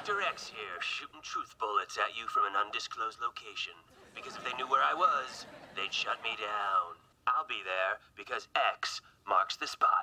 Dr. X here, shooting truth bullets at you from an undisclosed location. Because if they knew where I was, they'd shut me down. I'll be there because X marks the spot.